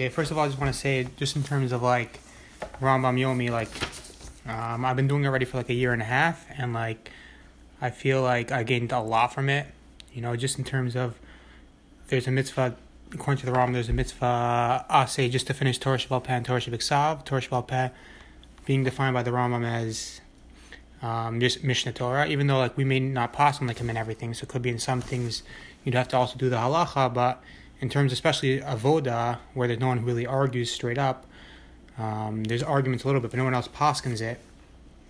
Okay, first of all, I just want to say, just in terms of like Rambam Yomi, like um, I've been doing it already for like a year and a half, and like I feel like I gained a lot from it. You know, just in terms of there's a mitzvah according to the Rambam, there's a mitzvah say just to finish Torah Shabbat Peh and Torah Shabbat Torah Shabbat being defined by the Rambam as um, just Mishnah Torah, even though like we may not possibly come in everything, so it could be in some things you'd have to also do the halacha, but in terms especially avoda, where there's no one who really argues straight up, um, there's arguments a little bit, but no one else poskins it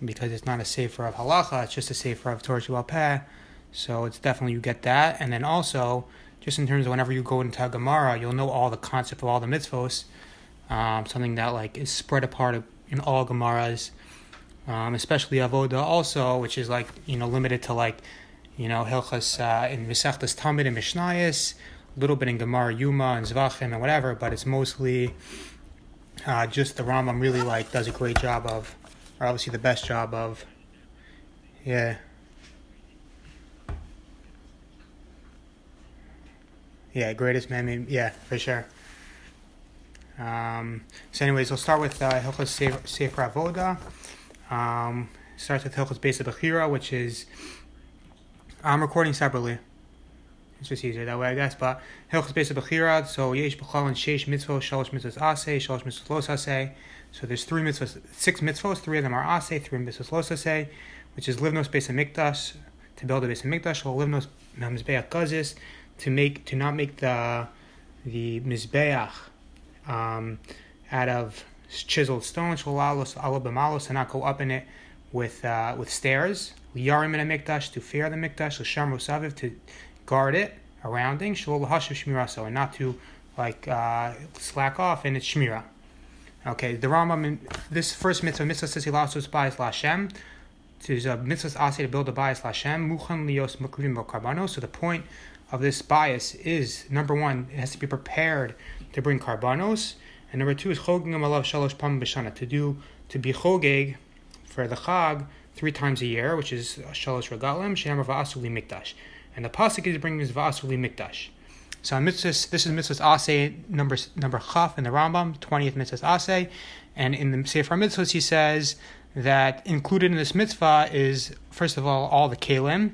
because it's not a sefer of halacha, it's just a sefer of Torah Shabbat so it's definitely you get that, and then also just in terms of whenever you go into Gemara, you'll know all the concept of all the mitzvos, um, something that like is spread apart in all Gemaras um, especially avoda also, which is like you know limited to like you know hilchas uh, in and Mishnayos, little bit in Gemara Yoma and Zvachim and whatever, but it's mostly uh, just the Rambam really like does a great job of, or obviously the best job of, yeah. Yeah, greatest man, yeah, for sure. Um, so, anyways, we'll start with uh, Sefer Avoda. Um, starts with Hilchos Beis Bechira, which is I'm recording separately. It's just easier that way, I guess. But Hilchos Beis Bechira, so Yesh Bechal and Sheish Mitzvot, Shalosh Mitzvot Aseh, Shalosh Mitzvot Los Aseh. So there's three mitzvahs, six mitzvahs, three of them are Aseh, three mitzvahs Los Aseh, which is Livnos Beis Mikdash, to build a Beis Mikdash, or Livnos Mizbeach Gazis, to make, to not make the, the Mizbeach, um, out of chiseled stone, shalalos alabamalos, and not go up in it with uh, with stairs. Yarim in a mikdash to fear the mikdash, l'sham saviv to guard it, arounding, shalol hashav shmiraso, and not to like uh, slack off in its shmira. Okay, the Rambam, this first mitzvah, mitzvah says he lost his bias lashem. There's a mitzvah asay to build a bias lashem, muchan lios mukrim karbano. So the point of this bias is number one, it has to be prepared to bring karbanos. And number two is choging alav shalosh pam b'shana to do to be chogeg for the chag three times a year, which is shalosh regalim she'amar va'asuli mikdash. And the pasuk is bringing is va'asuli mikdash. So mitzvahs, this is mitzvahs asay number number chaf in the Rambam, twentieth mitzvahs asay, and in the Sefer Mitzvahs he says that included in this mitzvah is first of all all the kalim,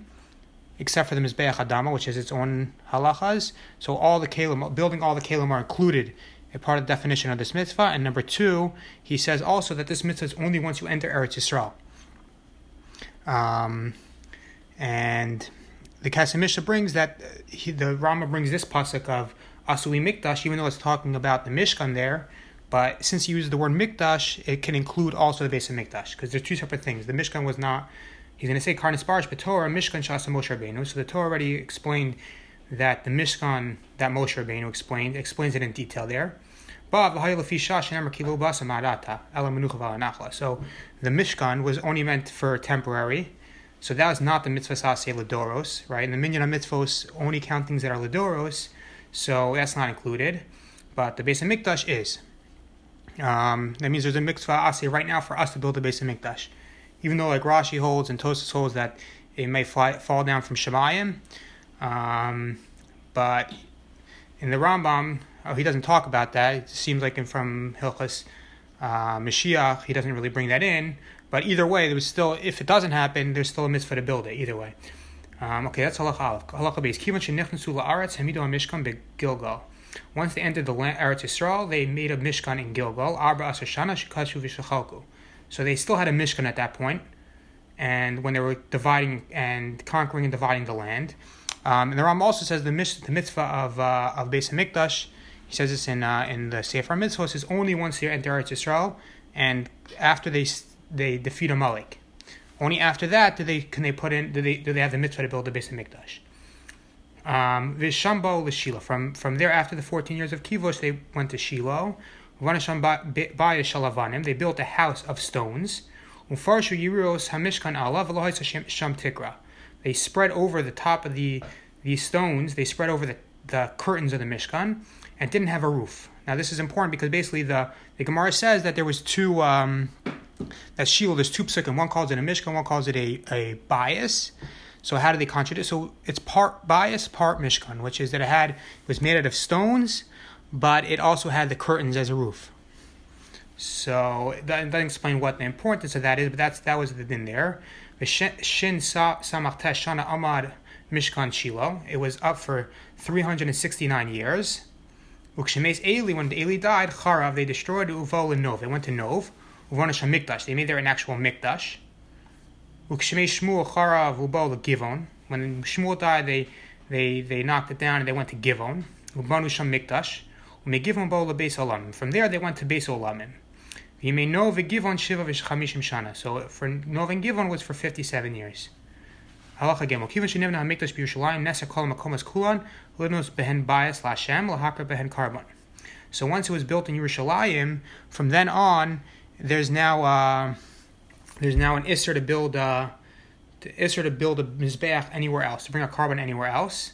except for the mizbeach adama, which has its own halachas. So all the kalim, building all the kalim are included a part of the definition of this mitzvah. And number two, he says also that this mitzvah is only once you enter Eretz Yisrael. Um, and the Kasamisha brings that uh, he, the Rama brings this pasuk of Asuli Mikdash, even though it's talking about the Mishkan there. But since he uses the word Mikdash, it can include also the base of Mikdash because they're two separate things. The Mishkan was not. He's going to say Karnas Barish, but Torah Mishkan Shasa Moshe Rabbeinu. So the Torah already explained that the Mishkan that Moshe Rabbeinu explained explains it in detail there. So the Mishkan was only meant for temporary. So that was not the mitzvah sase ledoros, right? And the minyan mitzvahs only count things that are ledoros, so that's not included. But the base of mikdash is. Um, that means there's a mitzvah ase right now for us to build the base of mikdash, even though like Rashi holds and Tosas holds that it may fly, fall down from Shemayim. Um, but in the Rambam, oh, he doesn't talk about that. It seems like in from Hilchas uh, Mashiach, he doesn't really bring that in. But either way, there was still, if it doesn't happen, there's still a mitzvah to build it. Either way. Um, okay, that's halacha. Halacha base. Kivan shenichnasu la'aretz mishkan. Once they entered the land Eretz Yisrael, they made a mishkan in Gilgal. Arba shikashu v'shachalku. So they still had a mishkan at that point, and when they were dividing and conquering and dividing the land. Um, and the Ram also says the, the mitzvah of uh, of Beis Hamikdash he says this in uh, in the Sefer Mitzvot. Says only once they enter Eretz Yisrael, and after they they defeat Amalek. Only after that do they can they put in do they do they have the mitzvah to build the Beis Hamikdash. Um, Vishambo l'Shilo. From from there, after the fourteen years of Kivosh, they went to Shiloh. Vanasham baya shalavanim. They built a house of stones. Ufarshu yiros hamishkan alav sham tikra. They spread over the top of the these stones. They spread over the the curtains of the Mishkan and didn't have a roof. Now this is important because basically the, the Gemara says that there was two um, that shield there's two psukim. One calls it a Mishkan, one calls it a, a bias. So how do they contradict? So it's part bias, part Mishkan, which is that it had it was made out of stones, but it also had the curtains as a roof. So that doesn't explain what the importance of that is, but that's that was in there. Shin Shana Amad Mishkan Shiloh. It was up for 369 years. Ukshemes Eli, when Eli died, Charav, they destroyed Uvol and Nov. They went to Nov. Uvonish Mikdash. They made there an actual Mikdash. Ubol Givon. When Shmuel died, they they they knocked it down and they went to Givon. Ubanu Sham Mikdash. Umegivon Bo Beis Olamim. From there, they went to Beis Olamim. Yimei Nov Givon Shiva V'Chamishim Shana. So for Nov Givon was for 57 years. Halacha Gimel. Kivan Shenivna HaMikdash B'Yerushalayim Nesa Kol Makomas Kulan Lidnos Behen Bias Lashem Lahakar Behen Karbon. So once it was built in Yerushalayim, from then on, there's now uh, there's now an isser to build uh, to isser to build a mizbeach anywhere else to bring a carbon anywhere else.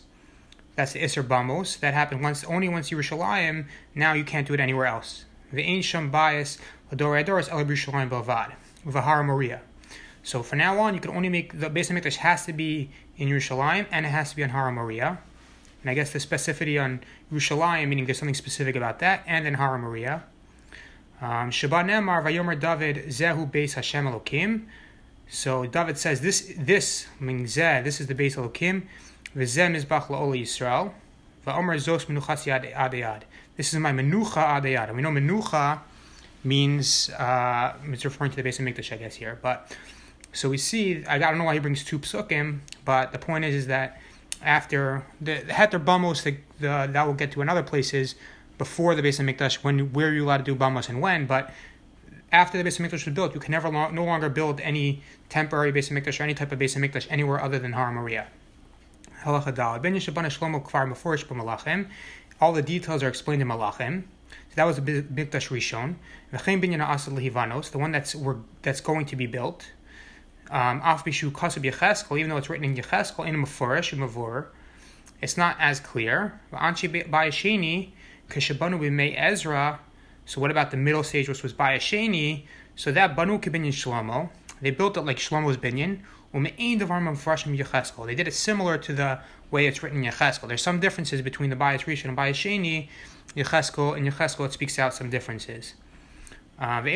That's the isser bamos. That happened once only once Yerushalayim. Now you can't do it anywhere else. The sham bias lador adoris el Yerushalayim bavad v'hara Moria. So from now on, you can only make the base Mikdash has to be in Yerushalayim and it has to be on Hara Moria. And I guess the specificity on Yerushalayim, meaning there's something specific about that, and in Hara Moria. Um, Shabbat Vayomer David Zehu Beis Hashem Elokim. So David says this this meaning Zeh, this is the base Elokim. V'zeh Mizbach La'ol Yisrael. Va'omer Zos Menuchas Yad Adayad. This is my Menucha Adayad. And we know Menucha means uh, it's referring to the base of Mikdash, I guess here, but so we see, I don't know why he brings two psukim, but the point is, is that after the, the Heter Bamos, the, the, that will get to in other places before the base of Mikdash, when where you're allowed to do Bamos and when, but after the base of Mikdash was built, you can never no longer build any temporary base of Mikdash or any type of base of Mikdash anywhere other than Har Maria. All the details are explained in Malachim. So that was the Mikdash Rishon. The one that's that's going to be built. Um, Af bishu kasub even though it's written in Yecheskel in Meforish, in Mavur, it's not as clear. Anchi Bayasheni, Keshabanu b'mei Ezra. So what about the middle stage, which was Bayasheni? So that Banu Kibinyan Shlomo, they built it like Shlomo's binyan. They did it similar to the way it's written in Yecheskel. There's some differences between the Bayas Rishon and Bayas Sheni. Yecheskel, and Yecheskel, it speaks out some differences. Uh, okay,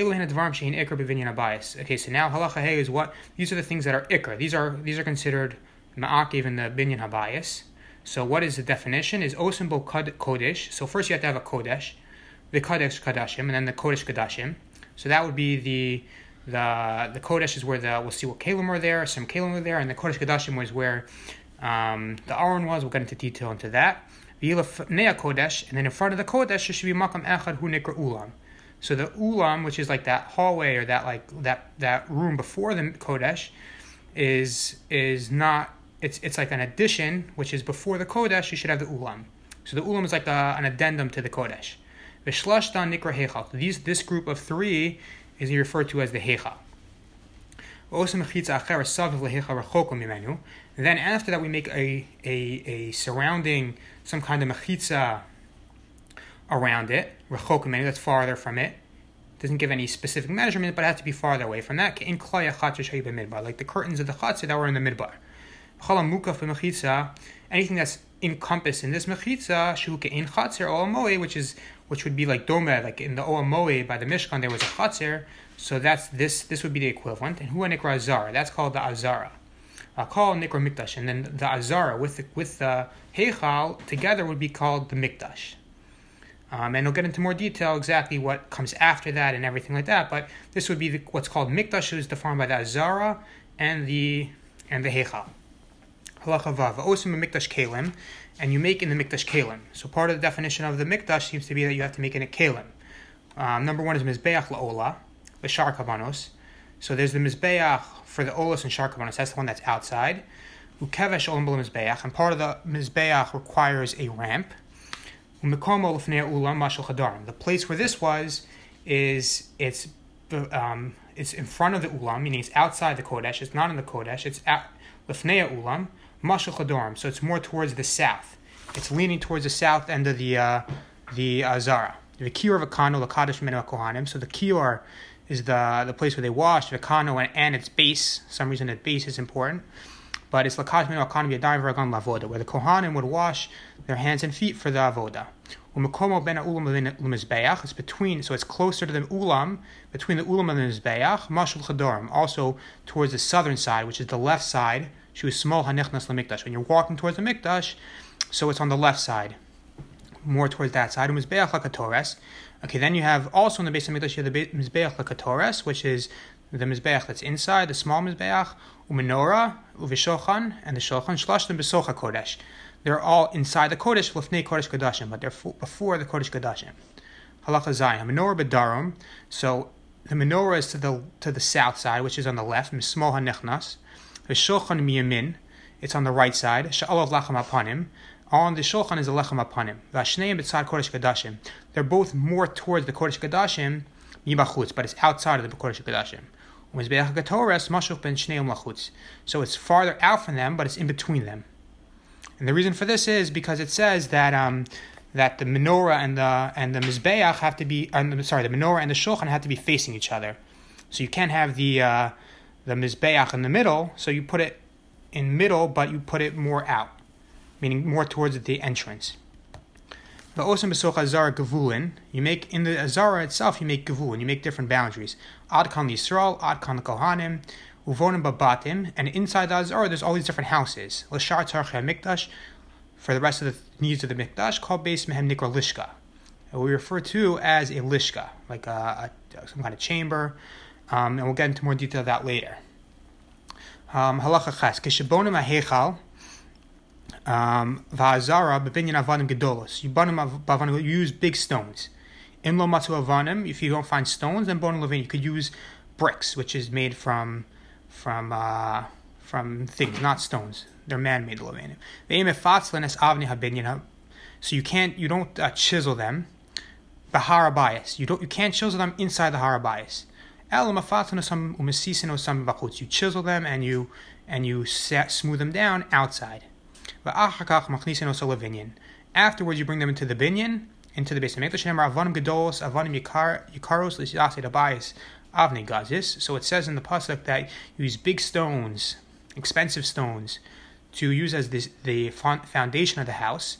so now halacha hey is what these are the things that are ikr. These are these are considered ma'akiv in the binyan habayis. So what is the definition? Is osimbo kodesh. So first you have to have a kodesh, the kodesh kadashim, and then the kodesh kadashim. So that would be the the the kodesh is where the we'll see what kalim are there, some kalim are there, and the kodesh kadashim was where um, the aron was. We'll get into detail into that. The Ilaf Nea kodesh, and then in front of the kodesh there should be makam echad hu ulam. So the ulam, which is like that hallway or that like that that room before the kodesh, is is not. It's it's like an addition, which is before the kodesh. You should have the ulam. So the ulam is like a, an addendum to the kodesh. Vishlashtan nikra hechal. These this group of three is referred to as the hechal. Then after that, we make a, a, a surrounding, some kind of mechitza around it. That's farther from it. Doesn't give any specific measurement, but it has to be farther away from that. Like the curtains of the chatzah that were in the midbar. Anything that's encompassed in this mechitza, shuke in chatzir oamoe, which is which would be like dome, like in the oamoe by the Mishkan, there was a chatzir. So that's this. This would be the equivalent. And huwa nikra azara. That's called the azara. Uh, call nikra mikdash, and then the azara with the, with the heichal together would be called the mikdash. Um, and we'll get into more detail exactly what comes after that and everything like that. But this would be the, what's called mikdash, which is defined by the azara and the and the heichal. Halacha vav mikdash kalim, and you make in the mikdash kalim. So part of the definition of the mikdash seems to be that you have to make in a kalim. Um, number one is mizbeach laola, the shar. So there's the mizbeach for the olas and shar kavanos. That's the one that's outside. Ukevesh olam mizbeach, and part of the mizbeach requires a ramp. The place where this was is it's um, it's in front of the ulam, meaning it's outside the kodesh. It's not in the kodesh. It's at lefnei ulam mashal chadorim. So it's more towards the south. It's leaning towards the south end of the uh, the azara. The kior of akano lakadosh menu kohanim. So the kior is the the place where they wash the kano and, and its base. For some reason, its base is important but it's lakash min akana b'yadayim v'ragan lavoda, where the kohanim would wash their hands and feet for the avoda. Umakomo ben ulam and mizbeach. It's between, so it's closer to the ulam, between the ulam and the mizbeach. Mashul chadorim, also towards the southern side, which is the left side. Was small hanichnas lemikdash. When you're walking towards the mikdash, so it's on the left side, more towards that side. Mizbeach lakatores. Okay, then you have also in the base of mikdash you have the mizbeach lakatores, which is the mizbeach that's inside, the small mizbeach, umenorah, uvishochan, and the shochan, shlashtem besocha kodesh. They're all inside the Kodesh, Lefnei Kodesh Kodashim, but they're before the Kodesh Kodashim. Halacha Zayin, Menorah Bedarum. So the menorah is to the to the south side, which is on the left. Mismol Hanechnas. Shulchan Miyamin. It's on the right side. Sha'alav Lachem Apanim. On the Shulchan is the Lechem Apanim. Vashneim B'tzad Kodesh Kodashim. They're both more towards the Kodesh Kodashim, Mibachutz, but it's outside of the Kodesh Kodashim. So it's farther out from them, but it's in between them. And the reason for this is because it says that um, that the menorah and the and the mizbeach have to be, uh, sorry, the menorah and the shulchan have to be facing each other. So you can't have the uh, the mizbeach in the middle. So you put it in middle, but you put it more out, meaning more towards the entrance. The osam besoch azara gavulin. You make in the azara itself. You make gavulin. You make different boundaries. Ad kan Yisrael, ad kan kohanim, uvonim babatim, and inside the Azar there's all these different houses. Lashar Tarcha Mikdash, for the rest of the needs of the Mikdash, called base Mehem Nikra Lishka. We refer to as a Lishka, like a, a some kind of chamber, um, and we'll get into more detail of that later. Um, halacha Ches, Kishabonim Ahechal, um, Va'azara, Bebinyan Avanim Gedolos. You use big stones. In lo matu avanim, if you don't find stones, then bonim levin, you could use bricks, which is made from from uh, from things, not stones. They're man-made levanim. avni So you can't, you don't uh, chisel them. Bahara bias. You don't, you can't chisel them inside the harabias. You chisel them and you and you set, smooth them down outside. Ah, Afterwards, you bring them into the binyan, into the base of Mikdash. Avanim gedolos, avanim yikaros, l'siyase bias. Avni Gazis. So it says in the pasuk that you use big stones, expensive stones, to use as this, the foundation of the house.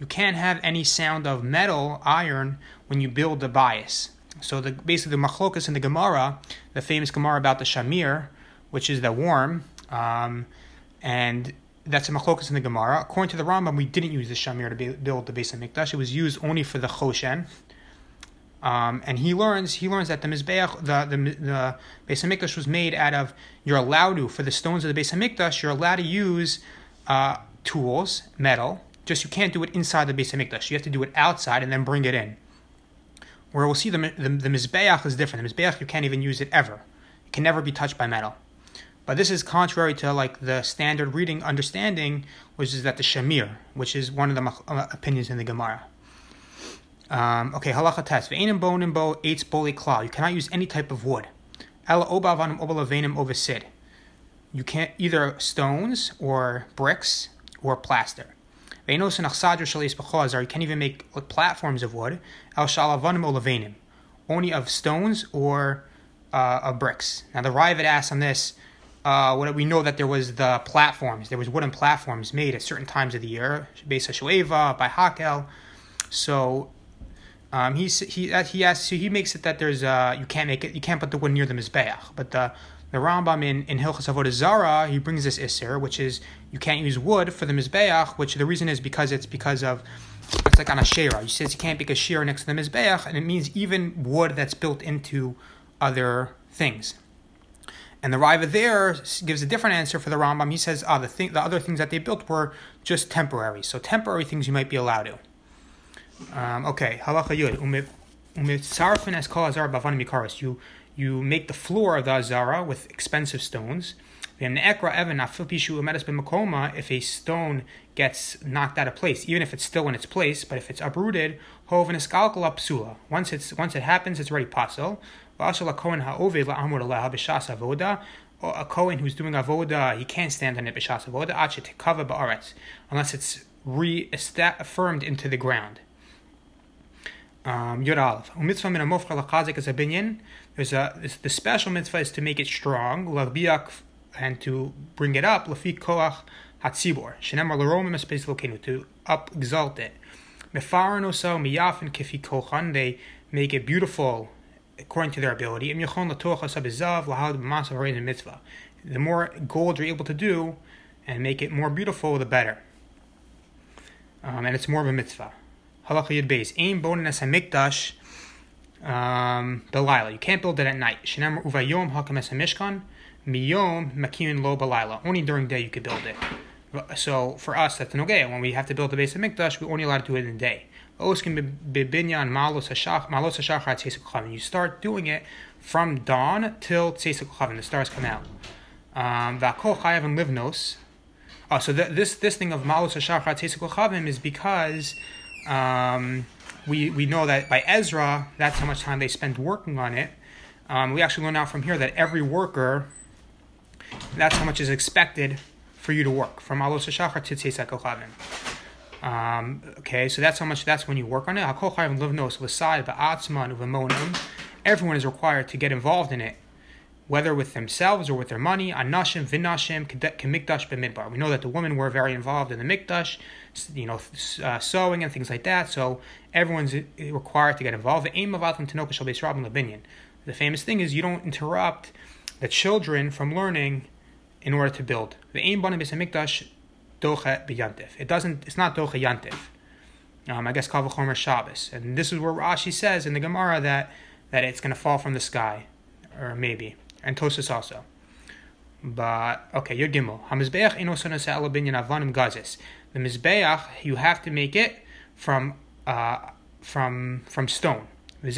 You can't have any sound of metal, iron, when you build the bias. So the basically the machlokas in the Gemara, the famous Gemara about the shamir, which is the worm, um, and that's a machlokas in the Gemara. According to the Rambam, we didn't use the shamir to build the base of mikdash. It was used only for the choshen. Um, and he learns he learns that the mizbeach the the, the base of mikdash was made out of you're allowed to for the stones of the base of mikdash you're allowed to use uh, tools metal just you can't do it inside the base of mikdash you have to do it outside and then bring it in. Where we'll see the the, the mizbeach is different. The mizbeach you can't even use it ever. It can never be touched by metal. But this is contrary to like the standard reading understanding, which is that the Shamir, which is one of the uh, opinions in the Gemara. Um, okay, halacha test. Ve'enim bonim bo eitz boli klal. You cannot use any type of wood. Ela obavanim obalavenim ovasid. You can't either stones or bricks or plaster. Ve'enos nachsadr shalis b'chazar. You can't even make platforms of wood. El shalavanim olavenim. Only of stones or uh, of bricks. Now the Raavad asks on this uh, what we know that there was the platforms. There was wooden platforms made at certain times of the year, based on Shoeva by Hakel. So um, he he he asks, so he makes it that there's uh, you can't make it you can't put the wood near the mizbeach. But the the Rambam in in Hilchas Avodah Zara he brings this iser, which is you can't use wood for the mizbeach. Which the reason is because it's because of it's like on a. He says you can't make a shera next to the mizbeach, and it means even wood that's built into other things. And the Riva there gives a different answer for the Rambam. He says, ah, the, thing, the other things that they built were just temporary. So temporary things you might be allowed to. Um, okay, halacha yud. Umitzarfin as kol azara bavanim mikaris. You you make the floor of the azara with expensive stones. If a stone gets knocked out of place, even if it's still in its place, but if it's uprooted, once it's once it happens, it's already. Also, a Kohen who's doing avoda, he can't stand on it b'shas avoda, unless it's reaffirmed into the ground. Um, Yud Aleph. Mitzvah min amofcha lachazik is a binyan. There's a the special mitzvah is to make it strong, labiak, and to bring it up. Lafi koach hatzibor. Shenemar l'romim espes volcano to up exalt it. Mefarin oso miyafin kifi kochan. They make it beautiful according to their ability. Im yachon latocha sabizav lahad b'masav mitzvah. The more gold you're able to do and make it more beautiful, the better. Um, and it's more of a mitzvah. Halacha yid beis. Aim bonin es hamikdash um. You can't build it at night. Shinam uvayom hakam es mishkan miyom makimin lo belila. Only during day you could build it. So for us, that's an okay. When we have to build the base of mikdash, we're only allowed to do it in the day. You start doing it from dawn till the stars come out. Um. Oh, so th- this this thing of malos is because um, we, we know that by Ezra, that's how much time they spend working on it. Um, we actually learn out from here that every worker, that's how much is expected for you to work from Alos Shachar to Tzeisak um, Okay, so that's how much. That's when you work on it. Everyone is required to get involved in it whether with themselves or with their money, anashim, vinashim, mikdash b'midbar. We know that the women were very involved in the mikdash, you know, uh, sewing and things like that. So everyone's required to get involved. The aim of Atam Tanoka shall be Labinian. The famous thing is you don't interrupt the children from learning in order to build. The aim bana mikdash docha b'yantif. It doesn't. It's not docha yantif. Um, I guess kavachomer Shabbos, and this is where Rashi says in the Gemara that that it's going to fall from the sky, or maybe and Tosis also. But okay, Yud Gimel. Hamizbeach inosonas binyan avanim gazes. The mizbeach you have to make it from uh, from from stone. It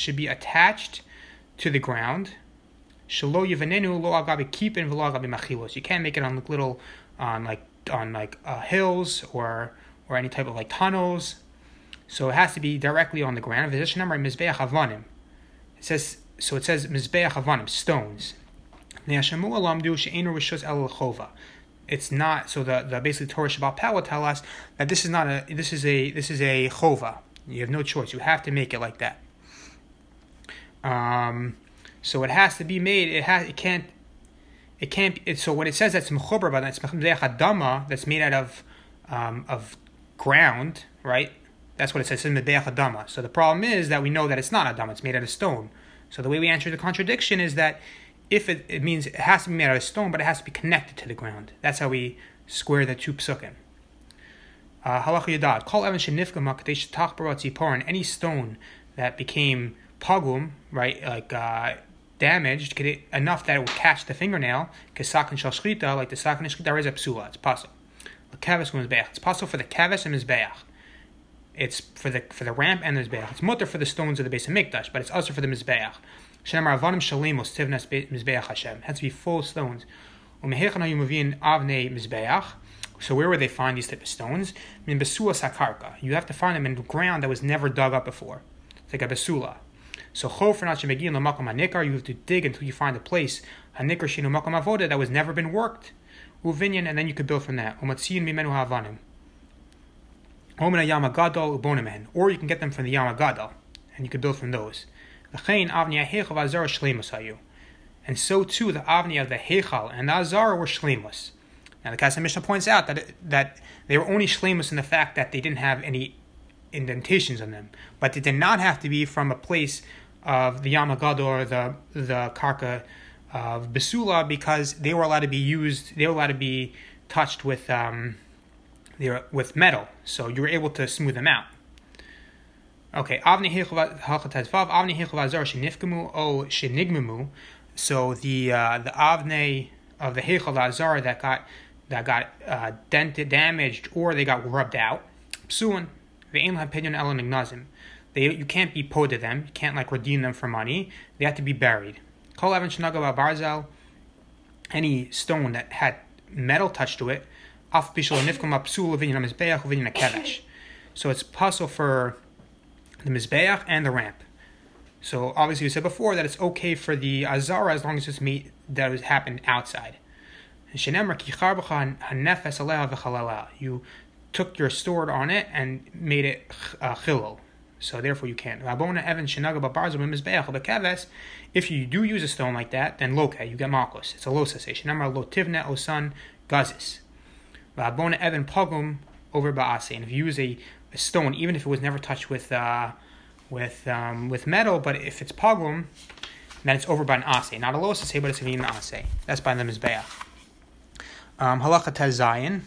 should be attached to the ground. You can't make it on like little on like on like uh, hills or or any type of like tunnels so it has to be directly on the ground. It says so. It says mizbeach avanim stones. It's not so. The, the basically Torah Shabbat Power tell us that this is not a this is a this is a chova. You have no choice. You have to make it like that. Um, so it has to be made. It has. It can't. It can't. It, so when it says that's mechuber, but that's adama that's made out of um, of ground, right? That's what it says in Mebeach Adama. So the problem is that we know that it's not Adama, it's made out of stone. So the way we answer the contradiction is that if it, it means it has to be made out of stone, but it has to be connected to the ground. That's how we square the two psukim. Uh, Halach Yadad. Call Evan Shenifgama Kadesh Tachbarat Any stone that became pagum, right, like uh, damaged, it, enough that it would catch the fingernail, Kesakin Shal Shchita, like the Sakin Shchita, is a psula. It's possible. It's possible for the kavis and mizbeach it's for the for the ramp and the mizbeach. It's mutter for the stones of the base of mikdash, but it's also for the mizbeach. Shemar avanim shalimos tivnas mizbeach Hashem. Has to be full stones. So where would they find these type of stones? Min besua sakarka. You have to find them in ground that was never dug up before. It's like a besula. So. You have to dig until you find a place that was never been worked. Uvinyan, and then you could build from that. Mimenu havanim. Or you can get them from the Yamagadol, and you can build from those. And so too the Avni of the Hechal and the Azar were Shlemus. Now the Kesef Mishneh points out that, it, that they were only Shlemus in the fact that they didn't have any indentations on them. But they did not have to be from a place of the Yamagadol or the, the Karka of Besula because they were allowed to be used, they were allowed to be touched with um, they're with metal, so you were able to smooth them out. Okay, avni avni shenifkamu o shenigmamu. So the uh, the avne of the hechal azar that got that got uh, dented, damaged, or they got rubbed out. Psuan ve'im hapinyon elan ignazim. They you can't be po to them. You can't like redeem them for money. They have to be buried. Kol evan shenagav barzel. Any stone that had metal touched to it so it's possible for the mizbeach and the ramp. So obviously we said before that it's okay for the azara as long as it's meat that was happened outside. You took your sword on it and made it uh. So therefore you can't. If you do use a stone like that, then loka, you get malchus. It's a low cessation. Number lotivne osan gazis. Rabona evan pogum over ba'ase. And if you use a, a, stone, even if it was never touched with uh, with um, with metal, but if it's pogum, then it's over by an ase. Not a low say, but it's an ase. That's by the mizbeach. Um, halacha tezayin.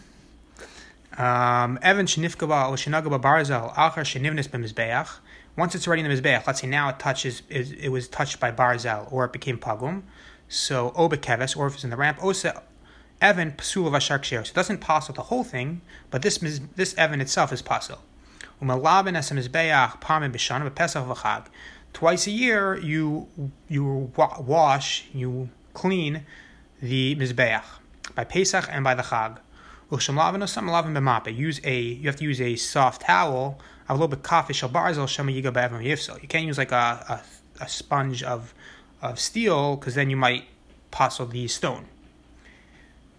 Um, Evan shenifkaba or shenagaba barzel achar shenivnis b'mizbeach. Once it's already in the mizbeach, let's say now it touches, it, was touched by barzel or it became pagum. So obekeves, or if it's in the ramp, osa Evan pasul v'ashar So it doesn't passel the whole thing, but this this Evan itself is passel. Umalaben es mizbeach parmin b'shana b'pesach v'chag. Twice a year, you you wash, you clean the mizbeach by Pesach and by the Chag. Use a you have to use a soft towel. A little bit kafish You can't use like a, a, a sponge of of steel because then you might passel the stone.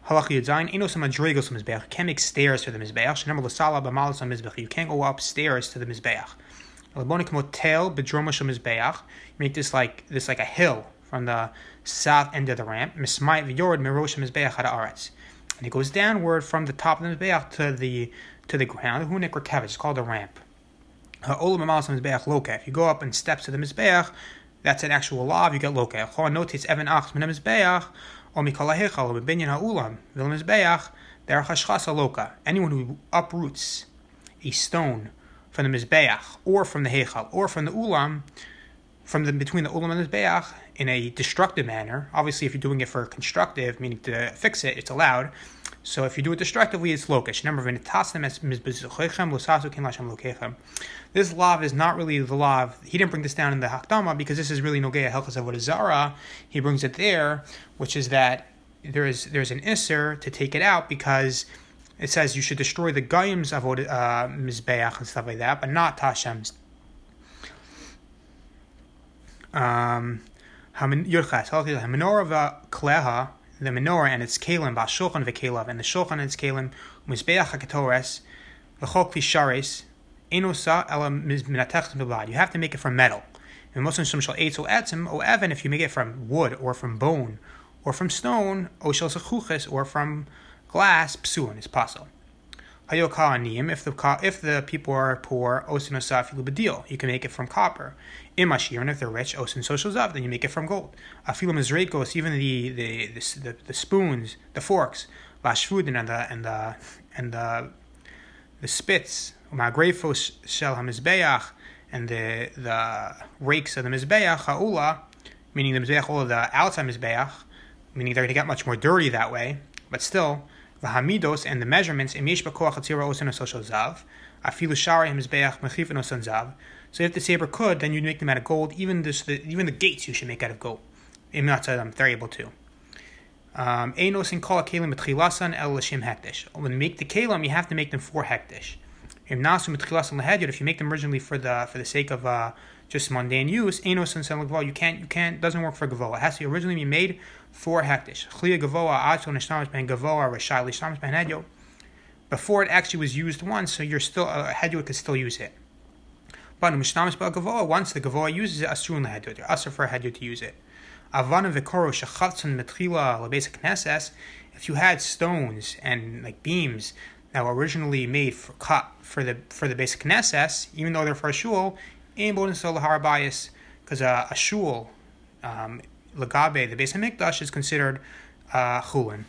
Halacha Yudzayin, Enos Madrigos Mizbeach. You can't make stairs to the Mizbeach. Remember, Lasala Bamalas Mizbeach. You can't go upstairs to the Mizbeach. Labonik Motel Bedromash Mizbeach. You make this like this like a hill from the south end of the ramp. Mismayit V'yorad Merosh Mizbeach Hada Aretz and it goes downward from the top of the mizbeach to the to the ground. Hunik Rekavich, it's called a ramp. If you go up in steps to the mizbeach, that's an actual law. You get loka. notice evan achs min mizbeach or mikol ha'echal or binyan ha'ulam vil mizbeach derech hashchasa loka. Anyone who uproots a stone from the mizbeach or from the hechal or from the ulam from the between the ulam and the mizbeach in a destructive manner. Obviously, if you're doing it for constructive, meaning to fix it, it's allowed. So if you do it destructively, it's lokish. Number This law is not really the. Of, he didn't bring this down in the Hakdama because this is really Nogea Helchas Avodah He brings it there, which is that there is there's an isser to take it out because it says you should destroy the gaims of uh, mizbeach and stuff like that, but not Tashem's. Um, menorah kleha, the menorah and its kalim, ba'shulchan v'kelav, and the shulchan and its kalim, mizbeach haketores, v'chol klishares, enosa ela minatech bilad. You have to make it from metal. And most shum shall eitzel etzim, o even if you make it from wood or from bone or from stone, o sechuches or from glass, psuan is possible. If the if the people are poor, osin osafilu bedil, you can make it from copper. Imashir, and if they're rich, osin social zav, then you make it from gold. Afilu mizrekos, even the the, the the, spoons, the forks, lashfudin, and the and the and the the spits, umagrefos shel hamizbeach, and the the rakes of the mizbeach haula, meaning the mizbeach, the outside mizbeach, meaning they're going to get much more dirty that way, but still the hamidos and the measurements imish b'koach atzira osin ososho zav, afilu shari mizbeach mechifin osan zav. So if the saber could, then you'd make them out of gold. Even this, the, even the gates you should make out of gold. Im not them, they're able to. Um, Einos in kol kalim mitchilasan el l'shim hektish. When you make the kalim, you have to make them for hektish. Im nasu mitchilasan lehedyot. If you make them originally for the for the sake of uh, just mundane use, einos and selagval, you can't you can't doesn't work for gavoa. It has to originally be made for hektish. Chliya gavoa atzon nishtamish ben gavoa reshai lishtamish ben hedyo. Before it actually was used once, so you're still a uh, hedyo could still use it. But mishnamish gavoa, once the gavoa uses it, asurun lehedyo. You're asur for a hedyo to use it. Avana vikoro shechatzon metchila lebesa knesses. If you had stones and like beams that were originally made for cut for the for the basic knesses, even though they're for a shul, in bodin sol harabayas, because a shul um, Lagabe, the base of Mikdash, is considered uh, chulin.